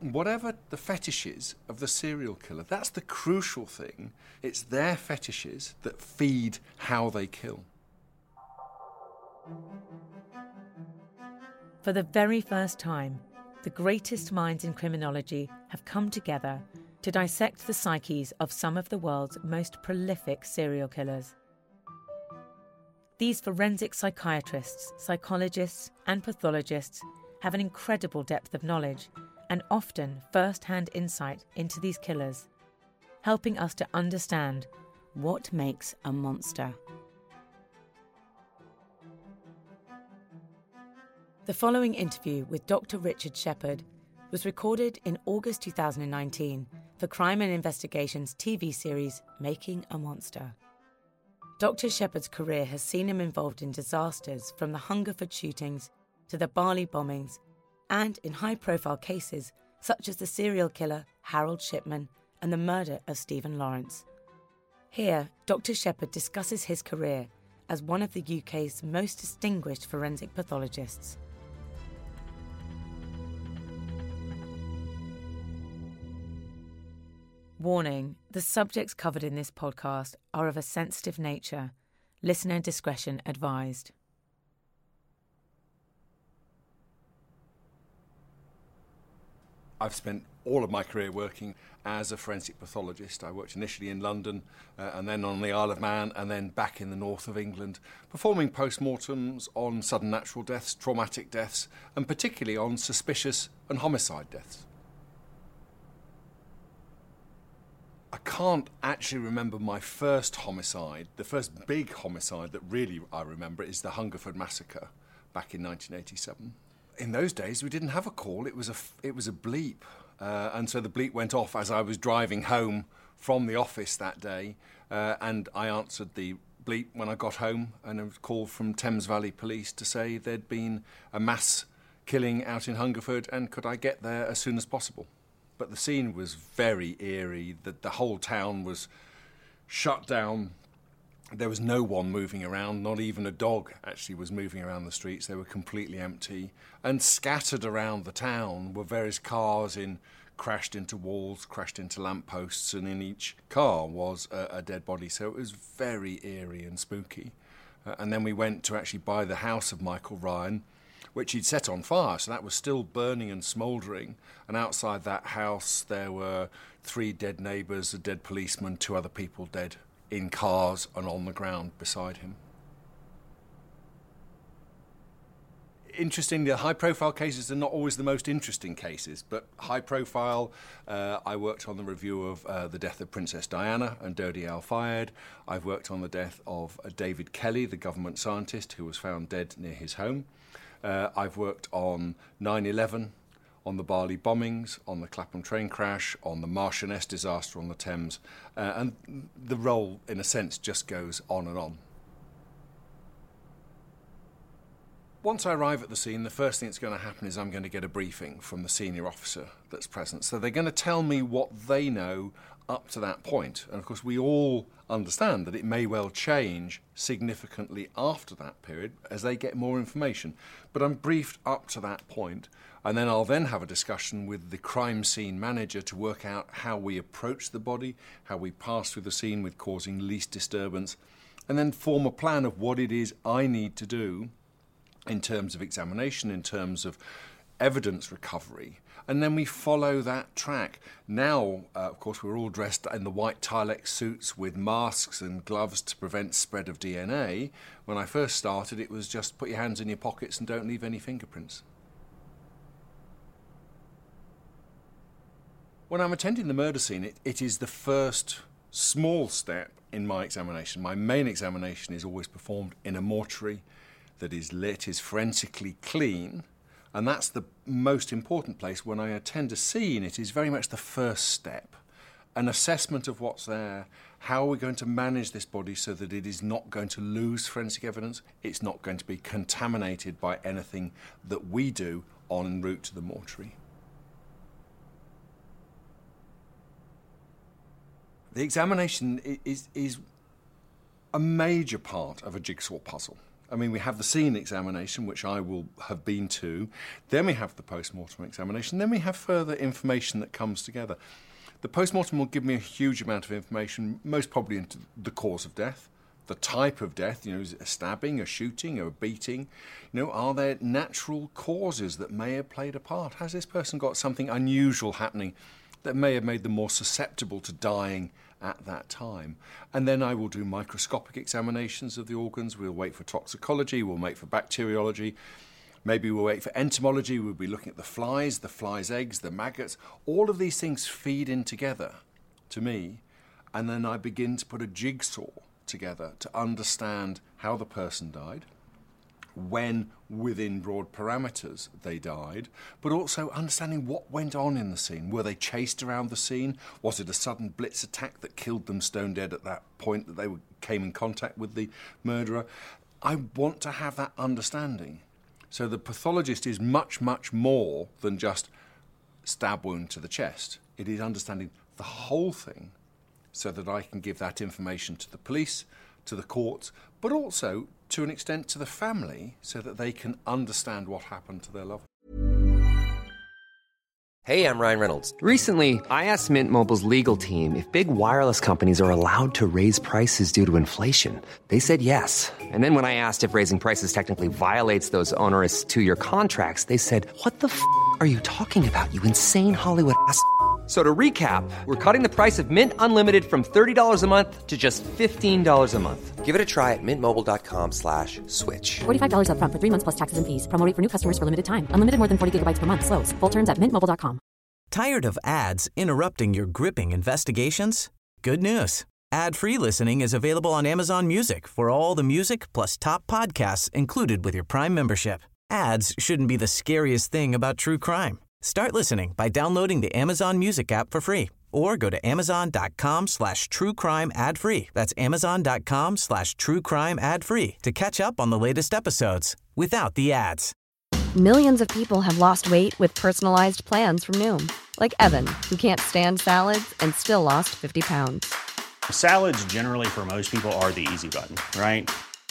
Whatever the fetishes of the serial killer, that's the crucial thing. It's their fetishes that feed how they kill. For the very first time, the greatest minds in criminology have come together to dissect the psyches of some of the world's most prolific serial killers. These forensic psychiatrists, psychologists, and pathologists have an incredible depth of knowledge and often first hand insight into these killers, helping us to understand what makes a monster. The following interview with Dr. Richard Shepherd was recorded in August 2019 for Crime and Investigation's TV series Making a Monster. Dr. Shepherd's career has seen him involved in disasters from the Hungerford shootings to the Bali bombings and in high profile cases such as the serial killer Harold Shipman and the murder of Stephen Lawrence. Here, Dr. Shepherd discusses his career as one of the UK's most distinguished forensic pathologists. Warning the subjects covered in this podcast are of a sensitive nature. Listener discretion advised. I've spent all of my career working as a forensic pathologist. I worked initially in London uh, and then on the Isle of Man and then back in the north of England, performing post-mortems on sudden natural deaths, traumatic deaths, and particularly on suspicious and homicide deaths. I can't actually remember my first homicide. The first big homicide that really I remember is the Hungerford massacre back in 1987 in those days we didn't have a call. It was a it was a bleep, uh, and so the bleep went off as I was driving home from the office that day, uh, and I answered the bleep when I got home, and a call from Thames Valley Police to say there'd been a mass killing out in Hungerford, and could I get there as soon as possible? But the scene was very eerie. That the whole town was shut down there was no one moving around, not even a dog actually was moving around the streets. They were completely empty. And scattered around the town were various cars in crashed into walls, crashed into lampposts, and in each car was a, a dead body. So it was very eerie and spooky. Uh, and then we went to actually by the house of Michael Ryan, which he'd set on fire. So that was still burning and smouldering. And outside that house, there were three dead neighbours, a dead policeman, two other people dead in cars and on the ground beside him. Interestingly, the high profile cases are not always the most interesting cases, but high profile, uh, I worked on the review of uh, the death of Princess Diana and Dodi Al Fayed. I've worked on the death of uh, David Kelly, the government scientist who was found dead near his home. Uh, I've worked on 9 11, on the Bali bombings, on the Clapham train crash, on the Marchioness disaster on the Thames, uh, and the role, in a sense, just goes on and on. Once I arrive at the scene, the first thing that's going to happen is I'm going to get a briefing from the senior officer that's present. So they're going to tell me what they know up to that point. And of course, we all understand that it may well change significantly after that period as they get more information. But I'm briefed up to that point, and then I'll then have a discussion with the crime scene manager to work out how we approach the body, how we pass through the scene with causing least disturbance, and then form a plan of what it is I need to do in terms of examination, in terms of evidence recovery, And then we follow that track. Now, uh, of course, we're all dressed in the white Tyvek suits with masks and gloves to prevent spread of DNA. When I first started, it was just put your hands in your pockets and don't leave any fingerprints. When I'm attending the murder scene, it, it is the first small step in my examination. My main examination is always performed in a mortuary that is lit, is forensically clean, and that's the most important place. When I attend a scene, it is very much the first step an assessment of what's there. How are we going to manage this body so that it is not going to lose forensic evidence? It's not going to be contaminated by anything that we do en route to the mortuary. The examination is, is a major part of a jigsaw puzzle. I mean, we have the scene examination, which I will have been to. Then we have the post mortem examination. Then we have further information that comes together. The post mortem will give me a huge amount of information, most probably into the cause of death, the type of death. You know, is it a stabbing, a shooting, a beating? You know, are there natural causes that may have played a part? Has this person got something unusual happening that may have made them more susceptible to dying at that time. And then I will do microscopic examinations of the organs. We'll wait for toxicology, we'll wait for bacteriology. Maybe we'll wait for entomology, we'll be looking at the flies, the flies' eggs, the maggots. All of these things feed in together to me, and then I begin to put a jigsaw together to understand how the person died when within broad parameters they died, but also understanding what went on in the scene. Were they chased around the scene? Was it a sudden blitz attack that killed them stone dead at that point that they came in contact with the murderer? I want to have that understanding. So the pathologist is much, much more than just stab wound to the chest. It is understanding the whole thing so that I can give that information to the police, to the courts, but also to an extent to the family so that they can understand what happened to their loved Hey, I'm Ryan Reynolds. Recently, I asked Mint Mobile's legal team if big wireless companies are allowed to raise prices due to inflation. They said yes. And then when I asked if raising prices technically violates those onerous two year contracts, they said, What the f are you talking about, you insane Hollywood ass? So to recap, we're cutting the price of Mint Unlimited from $30 a month to just $15 a month. Give it a try at mintmobile.com slash switch. $45 up front for three months plus taxes and fees. Promoting for new customers for limited time. Unlimited more than 40 gigabytes per month. Slows. Full terms at mintmobile.com. Tired of ads interrupting your gripping investigations? Good news. Ad-free listening is available on Amazon Music for all the music plus top podcasts included with your Prime membership. Ads shouldn't be the scariest thing about true crime. Start listening by downloading the Amazon Music app for free or go to amazon.com slash true crime ad free. That's amazon.com slash true crime ad free to catch up on the latest episodes without the ads. Millions of people have lost weight with personalized plans from Noom, like Evan, who can't stand salads and still lost 50 pounds. Salads, generally, for most people, are the easy button, right?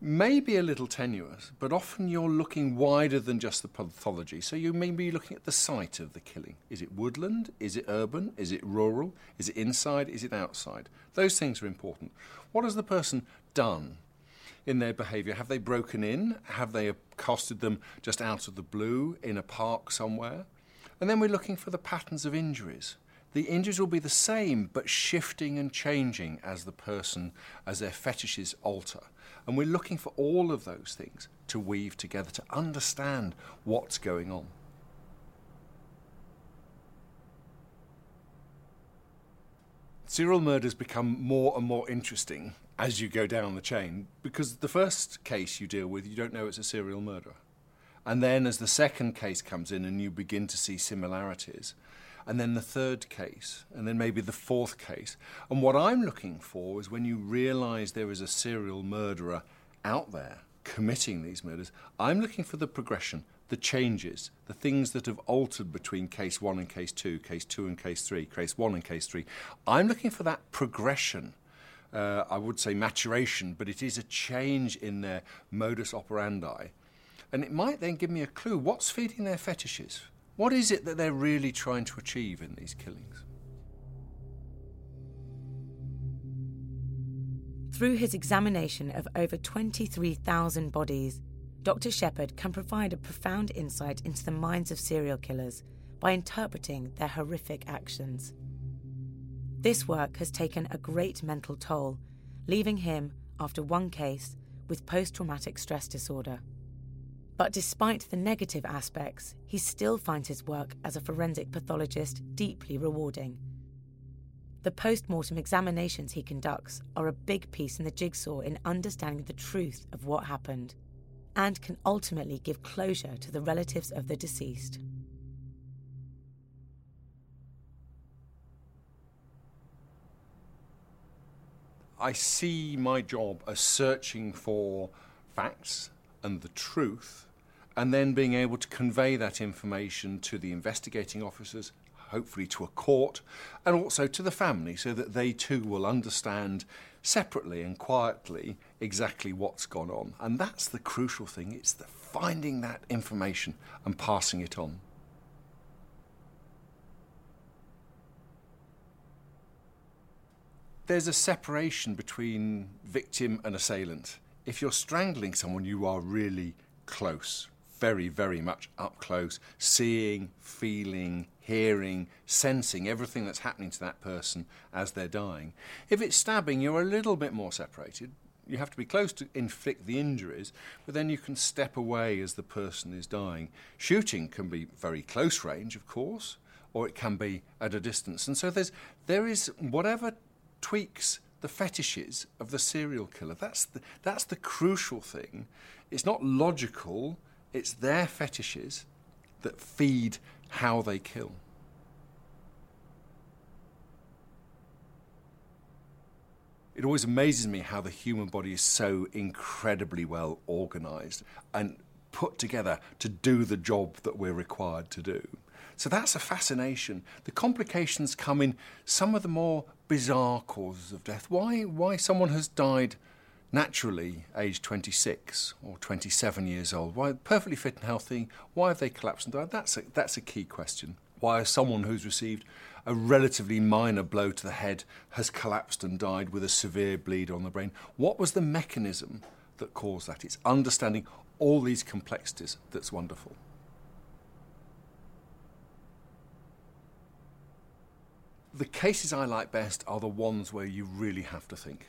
may be a little tenuous, but often you're looking wider than just the pathology. So you may be looking at the site of the killing. Is it woodland? Is it urban? Is it rural? Is it inside? Is it outside? Those things are important. What has the person done in their behaviour? Have they broken in? Have they accosted them just out of the blue in a park somewhere? And then we're looking for the patterns of injuries the injuries will be the same but shifting and changing as the person, as their fetishes alter. And we're looking for all of those things to weave together to understand what's going on. Serial murders become more and more interesting as you go down the chain because the first case you deal with, you don't know it's a serial murderer. And then as the second case comes in and you begin to see similarities, and then the third case, and then maybe the fourth case. And what I'm looking for is when you realize there is a serial murderer out there committing these murders, I'm looking for the progression, the changes, the things that have altered between case one and case two, case two and case three, case one and case three. I'm looking for that progression. Uh, I would say maturation, but it is a change in their modus operandi. And it might then give me a clue what's feeding their fetishes? What is it that they're really trying to achieve in these killings? Through his examination of over 23,000 bodies, Dr. Shepherd can provide a profound insight into the minds of serial killers by interpreting their horrific actions. This work has taken a great mental toll, leaving him, after one case, with post traumatic stress disorder. But despite the negative aspects, he still finds his work as a forensic pathologist deeply rewarding. The post mortem examinations he conducts are a big piece in the jigsaw in understanding the truth of what happened and can ultimately give closure to the relatives of the deceased. I see my job as searching for facts and the truth, and then being able to convey that information to the investigating officers, hopefully to a court, and also to the family so that they too will understand separately and quietly exactly what's gone on. And that's the crucial thing it's the finding that information and passing it on. There's a separation between victim and assailant. If you're strangling someone, you are really close, very, very much up close, seeing, feeling, hearing, sensing everything that's happening to that person as they're dying. If it's stabbing, you're a little bit more separated. You have to be close to inflict the injuries, but then you can step away as the person is dying. Shooting can be very close range, of course, or it can be at a distance. And so there's there is whatever tweaks the fetishes of the serial killer. That's the, that's the crucial thing. It's not logical, it's their fetishes that feed how they kill. It always amazes me how the human body is so incredibly well organized and put together to do the job that we're required to do. So that's a fascination. The complications come in some of the more bizarre causes of death. Why, why someone has died naturally aged 26 or 27 years old, why perfectly fit and healthy, why have they collapsed and died? That's a, that's a key question. Why someone who's received a relatively minor blow to the head has collapsed and died with a severe bleed on the brain? What was the mechanism that caused that? It's understanding all these complexities that's wonderful. The cases I like best are the ones where you really have to think.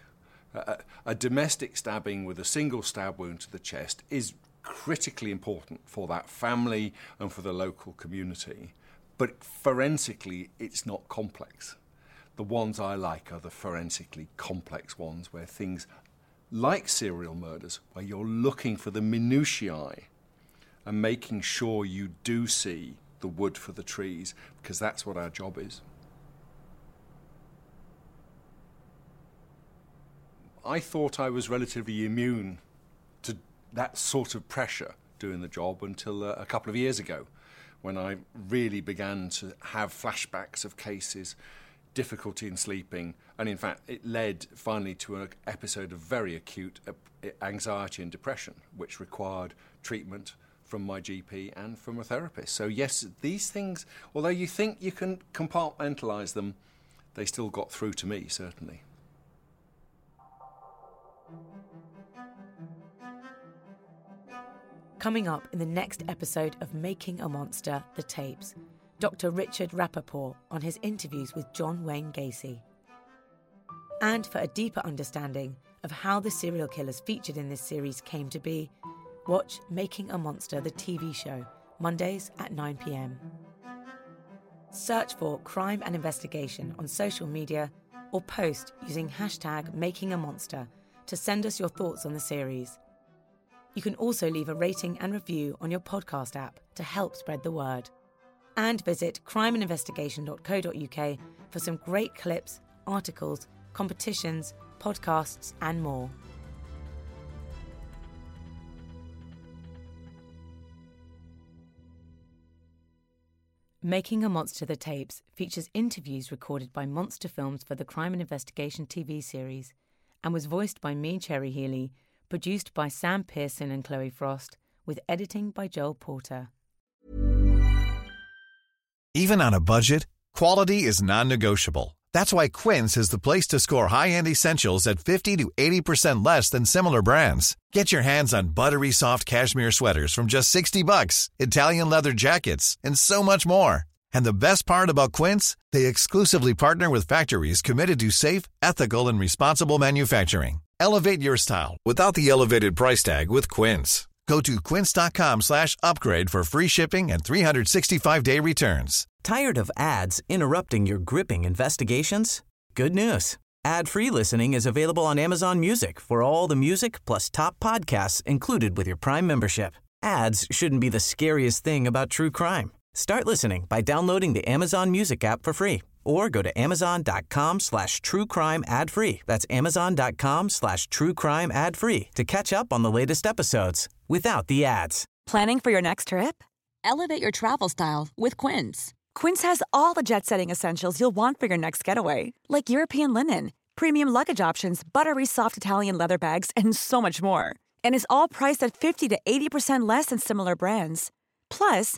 A, domestic stabbing with a single stab wound to the chest is critically important for that family and for the local community. But forensically, it's not complex. The ones I like are the forensically complex ones where things like serial murders, where you're looking for the minutiae and making sure you do see the wood for the trees, because that's what our job is. I thought I was relatively immune to that sort of pressure doing the job until uh, a couple of years ago when I really began to have flashbacks of cases, difficulty in sleeping, and in fact, it led finally to an episode of very acute uh, anxiety and depression, which required treatment from my GP and from a therapist. So, yes, these things, although you think you can compartmentalize them, they still got through to me, certainly. Coming up in the next episode of Making a Monster The Tapes, Dr. Richard Rappaport on his interviews with John Wayne Gacy. And for a deeper understanding of how the serial killers featured in this series came to be, watch Making a Monster The TV show, Mondays at 9 pm. Search for Crime and Investigation on social media or post using hashtag Making a Monster to send us your thoughts on the series. You can also leave a rating and review on your podcast app to help spread the word. And visit crimeandinvestigation.co.uk for some great clips, articles, competitions, podcasts, and more. Making a Monster the Tapes features interviews recorded by Monster Films for the Crime and Investigation TV series and was voiced by me, Cherry Healey, produced by Sam Pearson and Chloe Frost, with editing by Joel Porter. Even on a budget, quality is non-negotiable. That's why Quince is the place to score high-end essentials at 50 to 80% less than similar brands. Get your hands on buttery soft cashmere sweaters from just 60 bucks, Italian leather jackets, and so much more. And the best part about Quince, they exclusively partner with factories committed to safe, ethical, and responsible manufacturing. Elevate your style without the elevated price tag with Quince. Go to quince.com slash upgrade for free shipping and 365-day returns. Tired of ads interrupting your gripping investigations? Good news. Ad-free listening is available on Amazon Music for all the music plus top podcasts included with your Prime membership. Ads shouldn't be the scariest thing about true crime. Start listening by downloading the Amazon Music app for free or go to amazon.com slash true crime ad free. That's amazon.com slash true crime ad free to catch up on the latest episodes without the ads. Planning for your next trip? Elevate your travel style with Quince. Quince has all the jet setting essentials you'll want for your next getaway, like European linen, premium luggage options, buttery soft Italian leather bags, and so much more. And is all priced at 50 to 80% less than similar brands. Plus,